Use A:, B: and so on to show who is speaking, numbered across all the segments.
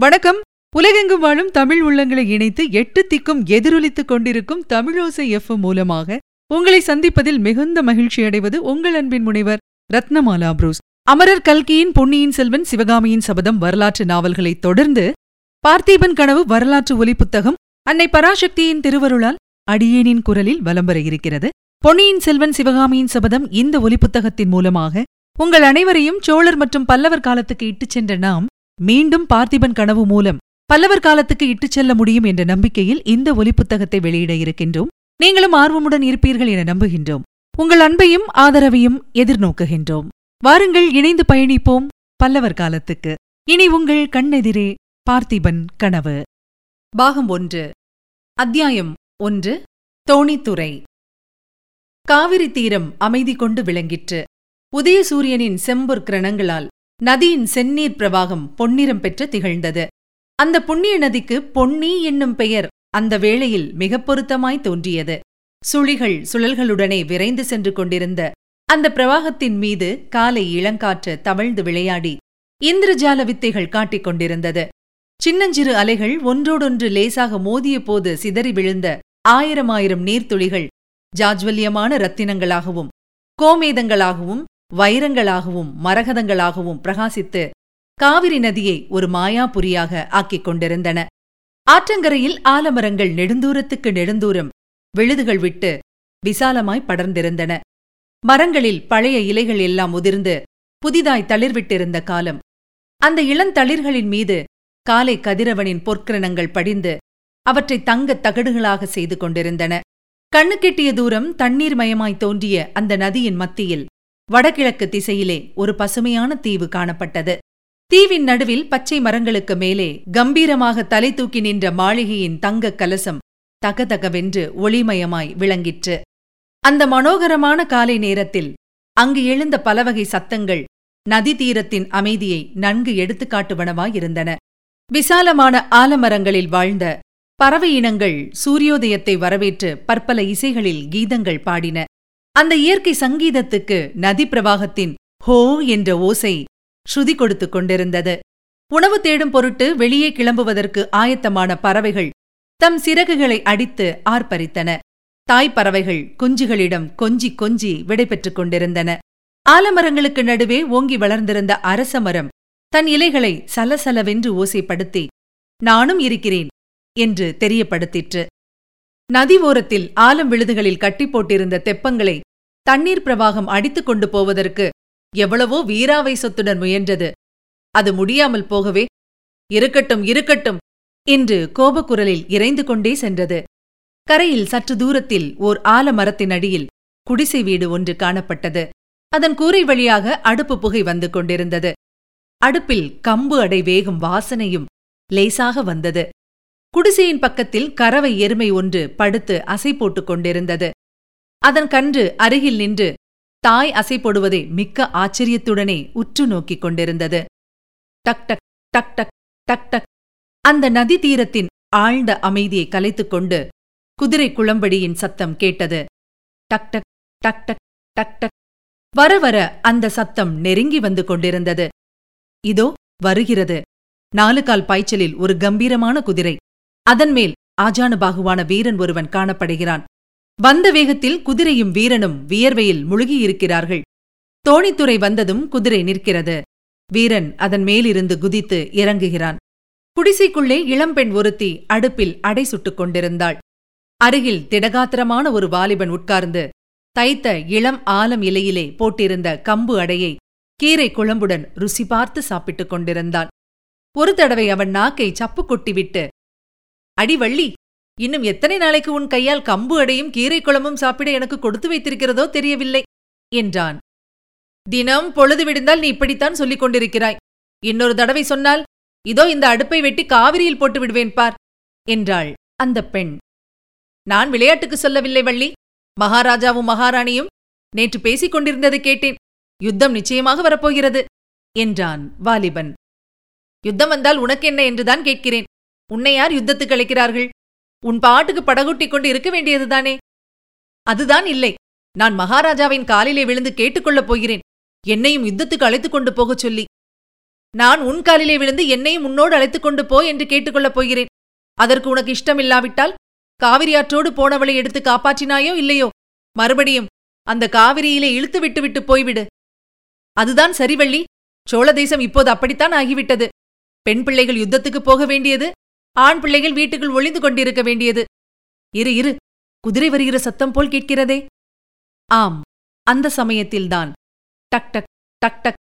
A: வணக்கம். உலகெங்கும் வாழும் தமிழ் உள்ளங்களை இணைத்து எட்டு திக்கும் எதிரொலித்துக் கொண்டிருக்கும் தமிழோசை எஃப் மூலமாக உங்களை சந்திப்பதில் மிகுந்த மகிழ்ச்சி அடைவது உங்கள் அன்பின் முனைவர் ரத்னமாலா புரூஸ். அமரர் கல்கியின் பொன்னியின் செல்வன் சிவகாமியின் சபதம் வரலாற்று நாவல்களைத் தொடர்ந்து பார்த்தீபன் கனவு வரலாற்று ஒலி புத்தகம் அன்னை பராசக்தியின் திருவருளால் அடியேனின் குரலில் வலம் வர இருக்கிறது. பொன்னியின் செல்வன் சிவகாமியின் சபதம் இந்த ஒலி புத்தகத்தின் மூலமாக உங்கள் அனைவரையும் சோழர் மற்றும் பல்லவர் காலத்துக்கு இட்டுச் சென்ற நாம் மீண்டும் பார்த்திபன் கனவு மூலம் பல்லவர் காலத்துக்கு இட்டுச் செல்ல முடியும் என்ற நம்பிக்கையில் இந்த ஒலிப்புத்தகத்தை வெளியிட இருக்கின்றோம். நீங்களும் ஆர்வமுடன் இருப்பீர்கள் என நம்புகின்றோம். உங்கள் அன்பையும் ஆதரவையும் எதிர்நோக்குகின்றோம். வாருங்கள் இணைந்து பயணிப்போம் பல்லவர் காலத்துக்கு. இனி உங்கள் கண்ணெதிரே பார்த்திபன் கனவு. பாகம் ஒன்று அத்தியாயம் ஒன்று தோணித்துறை. காவிரி தீரம் அமைதி கொண்டு விளங்கிற்று. உதயசூரியனின் செம்பொற் கிரணங்களால் நதியின் செந்நீர் பிரவாகம் பொன்னிறம் பெற்று திகழ்ந்தது. அந்த புண்ணிய நதிக்கு பொன்னி என்னும் பெயர் அந்த வேளையில் மிகப் பொருத்தமாய் தோன்றியது. சுழிகள் சுழல்களுடனே விரைந்து சென்று கொண்டிருந்த அந்த பிரவாகத்தின் மீது காலை இளங்காற்று தவழ்ந்து விளையாடி இந்திரஜால வித்தைகள் காட்டிக் கொண்டிருந்தது. சின்னஞ்சிறு அலைகள் ஒன்றோடொன்று லேசாக மோதிய போது சிதறி விழுந்த ஆயிரம் ஆயிரம் நீர்த்துளிகள் ஜாஜ்வல்யமான ரத்தினங்களாகவும் கோமேதங்களாகவும் வைரங்களாகவும் மரகதங்களாகவும் பிரகாசித்து காவிரி நதியை ஒரு மாயாபுரியாக ஆக்கிக் கொண்டிருந்தன. ஆற்றங்கரையில் ஆலமரங்கள் நெடுந்தூரத்துக்கு நெடுந்தூரம் விழுதுகள் விட்டு விசாலமாய் படர்ந்திருந்தன. மரங்களில் பழைய இலைகள் எல்லாம் உதிர்ந்து புதிதாய் தளிர்விட்டிருந்த காலம். அந்த இளந்தளிர்களின் மீது காலை கதிரவனின் பொற்கிரணங்கள் படிந்து அவற்றை தங்கத் தகடுகளாக செய்து கொண்டிருந்தன. கண்ணுக்கெட்டிய தூரம் தண்ணீர் மயமாய் தோன்றிய அந்த நதியின் மத்தியில் வடகிழக்கு திசையிலே ஒரு பசுமையான தீவு காணப்பட்டது. தீவின் நடுவில் பச்சை மரங்களுக்கு மேலே கம்பீரமாக தலை தூக்கி நின்ற மாளிகையின் தங்கக் கலசம் தகதகவென்று ஒளிமயமாய் விளங்கிற்று. அந்த மனோகரமான காலை நேரத்தில் அங்கு எழுந்த பலவகை சத்தங்கள் நதி தீரத்தின் அமைதியை நன்கு எடுத்துக்காட்டுவனவாயிருந்தன. விசாலமான ஆலமரங்களில் வாழ்ந்த பறவை இனங்கள் சூரியோதயத்தை வரவேற்று பற்பல இசைகளில் கீதங்கள் பாடின. அந்த இயற்கை சங்கீதத்துக்கு நதி பிரவாகத்தின் ஹோ என்ற ஓசை ஸ்ருதி கொடுத்துக் கொண்டிருந்தது. உணவு தேடும் பொருட்டு வெளியே கிளம்புவதற்கு ஆயத்தமான பறவைகள் தம் சிறகுகளை அடித்து ஆர்ப்பரித்தன. தாய்ப் பறவைகள் குஞ்சுகளிடம் கொஞ்சி கொஞ்சி விடைபெற்றுக் கொண்டிருந்தன. ஆலமரங்களுக்கு நடுவே ஓங்கி வளர்ந்திருந்த அரச மரம் தன் இலைகளை சலசலவென்று ஓசைப்படுத்தி நானும் இருக்கிறேன் என்று தெரியப்படுத்திற்று. நதி ஓரத்தில் ஆலம் விழுதுகளில் கட்டி போட்டிருந்த தெப்பங்களை தண்ணீர் பிரவாகம் அடித்துக் கொண்டு போவதற்கு எவ்வளவோ வீராவேசத்துடன் முயன்றது. அது முடியாமல் போகவே இருக்கட்டும் இருக்கட்டும் என்று கோபக்குரலில் இறைந்து கொண்டே சென்றது. கரையில் சற்று தூரத்தில் ஓர் ஆலமரத்தின் அடியில் குடிசை வீடு ஒன்று காணப்பட்டது. அதன் கூரை வழியாக அடுப்பு புகை வந்து கொண்டிருந்தது. அடுப்பில் கம்பு அடை வேகும் வாசனையும் லேசாக வந்தது. குடிசையின் பக்கத்தில் கறவை எருமை ஒன்று படுத்து அசை போட்டுக் கொண்டிருந்தது. அதன் கன்று அருகில் நின்று தாய் அசை போடுவதை மிக்க ஆச்சரியத்துடனே உற்று நோக்கிக் கொண்டிருந்தது. டக் டக் டக் டக் டக் டக். அந்த நதி தீரத்தின் ஆழ்ந்த அமைதியை கலைத்துக் கொண்டு குதிரை குளம்படியின் சத்தம் கேட்டது. டக் டக் டக் டக் டக் டக். வர வர அந்த சத்தம் நெருங்கி வந்து கொண்டிருந்தது. இதோ வருகிறது. நாலு கால் பாய்ச்சலில் ஒரு கம்பீரமான குதிரை அதன் மேல் ஆஜானுபாகுவான வீரன் ஒருவன் காணப்படுகிறான். வந்த வேகத்தில் குதிரையும் வீரனும் வியர்வையில் முழுகியிருக்கிறார்கள். தோணித்துறை வந்ததும் குதிரை நிற்கிறது. வீரன் அதன் மேலிருந்து குதித்து இறங்குகிறான். குடிசைக்குள்ளே இளம்பெண் ஒருத்தி அடுப்பில் அடை சுட்டுக் கொண்டிருந்தாள். அருகில் திடகாத்திரமான ஒரு வாலிபன் உட்கார்ந்து தைத்த இளம் ஆலம் இலையிலே போட்டிருந்த கம்பு அடையை கீரை குழம்புடன் ருசி பார்த்து சாப்பிட்டுக் கொண்டிருந்தான். ஒரு தடவை அவன் நாக்கை சப்பு கொட்டிவிட்டு அடி வள்ளி இன்னும் எத்தனை நாளைக்கு உன் கையால் கம்பு அடையும் கீரை குழம்பும் சாப்பிட எனக்கு கொடுத்து வைத்திருக்கிறதோ தெரியவில்லை என்றான். தினம் பொழுது விடுந்தால் நீ இப்படித்தான் சொல்லிக் கொண்டிருக்கிறாய். இன்னொரு தடவை சொன்னால் இதோ இந்த அடுப்பை வெட்டி காவிரியில் போட்டு விடுவேன் பார் என்றாள் அந்த பெண். நான் விளையாட்டுக்கு சொல்லவில்லை வள்ளி மகாராஜாவும் மகாராணியும் நேற்று பேசிக் கொண்டிருந்ததை கேட்டேன் யுத்தம் நிச்சயமாக வரப்போகிறது என்றான் வாலிபன். யுத்தம் வந்தால் உனக்கு என்ன என்றுதான் கேட்கிறேன் உன்னை யார் யுத்தத்துக்கு அழைக்கிறார்கள்? உன் பாட்டுக்கு படகுட்டிக் கொண்டு இருக்க வேண்டியதுதானே? அதுதான் இல்லை. நான் மகாராஜாவின் காலிலே விழுந்து கேட்டுக்கொள்ளப் போகிறேன். என்னையும் யுத்தத்துக்கு அழைத்துக் கொண்டு போகச் சொல்லி.
B: நான் உன் காலிலே விழுந்து என்னையும் உன்னோடு அழைத்துக் கொண்டு போ என்று கேட்டுக்கொள்ளப் போகிறேன். அதற்கு உனக்கு இஷ்டமில்லாவிட்டால் காவிரி ஆற்றோடு போனவளை எடுத்து காப்பாற்றினாயோ இல்லையோ? மறுபடியும் அந்த காவிரியிலே இழுத்து விட்டு விட்டு போய்விடு. அதுதான் சரிவள்ளி. சோழ தேசம் இப்போது அப்படித்தான் ஆகிவிட்டது. பெண் பிள்ளைகள் யுத்தத்துக்கு போக வேண்டியது ஆண் பிள்ளைகள் வீட்டுக்குள் ஒளிந்து கொண்டிருக்க வேண்டியது. இரு இரு. குதிரை வருகிற சத்தம் போல் கேட்கிறதே. ஆம் அந்த சமயத்தில்தான். டக் டக் டக் டக்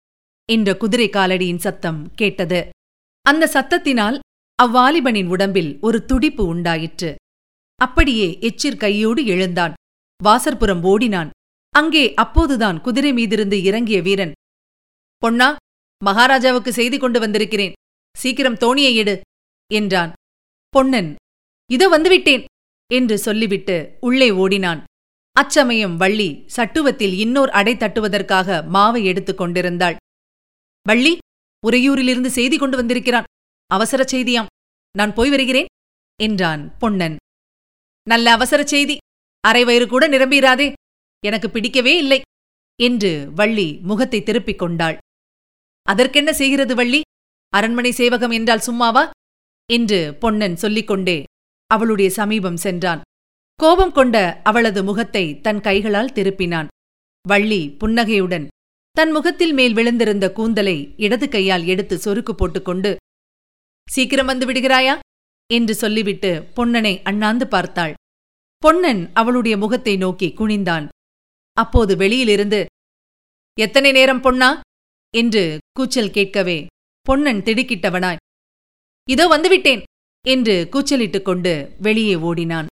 B: என்ற குதிரை காலடியின் சத்தம் கேட்டது. அந்த சத்தத்தினால் அவ்வாலிபனின் உடம்பில் ஒரு துடிப்பு உண்டாயிற்று. அப்படியே எச்சிற் கையோடு எழுந்தான். வாசற்புறம் ஓடினான். அங்கே அப்போதுதான் குதிரை மீதிருந்து இறங்கிய வீரன். பொன்னா மகாராஜாவுக்கு செய்தி கொண்டு வந்திருக்கிறேன். சீக்கிரம் தோணியை எடு. என்றான். பொன்னன் இதோ வந்துவிட்டேன் என்று சொல்லிவிட்டு உள்ளே ஓடினான். அச்சமயம் வள்ளி சட்டுவத்தில் இன்னோர் அடை தட்டுவதற்காக மாவை எடுத்துக் கொண்டிருந்தாள். வள்ளி உறையூரிலிருந்து செய்தி கொண்டு வந்திருக்கிறான். அவசர செய்தியாம். நான் போய் வருகிறேன் என்றான் பொன்னன். நல்ல அவசர செய்தி. அரை வயிறு கூட நிரம்பிராதே. எனக்கு பிடிக்கவே இல்லை என்று வள்ளி முகத்தை திருப்பிக் கொண்டாள். அதற்கென்ன செய்கிறது வள்ளி? அரண்மனை சேவகம் என்றால் சும்மாவா? என்று பொன்னன் சொல்லிக்கொண்டே அவளுடைய சமீபம் சென்றான். கோபம் கொண்ட அவளது முகத்தை தன் கைகளால் திருப்பினான். வள்ளி புன்னகையுடன் தன் முகத்தில் மேல் விழுந்திருந்த கூந்தலை இடது கையால் எடுத்து சொருக்கு போட்டுக்கொண்டு சீக்கிரம் வந்து விடுகிறாயா? என்று சொல்லிவிட்டு பொன்னனை அண்ணாந்து பார்த்தாள். பொன்னன் அவளுடைய முகத்தை நோக்கி குனிந்தான். அப்போது வெளியிலிருந்து எத்தனை நேரம் பொன்னா? என்று கூச்சல் கேட்கவே பொன்னன் திடுக்கிட்டவனாய் இதோ வந்துவிட்டேன் என்று கூச்சலிட்டுக் கொண்டு வெளியே ஓடினான்.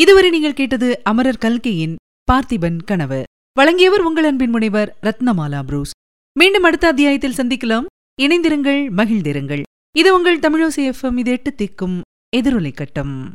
A: இதுவரை நீங்கள் கேட்டது அமரர் கல்கையின் பார்த்திபன் கனவு. வழங்கியவர் உங்கள் அன்பின் முனைவர் ரத்னமாலா புரூஸ். மீண்டும் அடுத்த அத்தியாயத்தில் சந்திக்கலாம். இணைந்திருங்கள் மகிழ்ந்திருங்கள். இது உங்கள் தமிழோசி எஃப்எம் இது எட்டு திக்கும் எதிரொலை கட்டம்.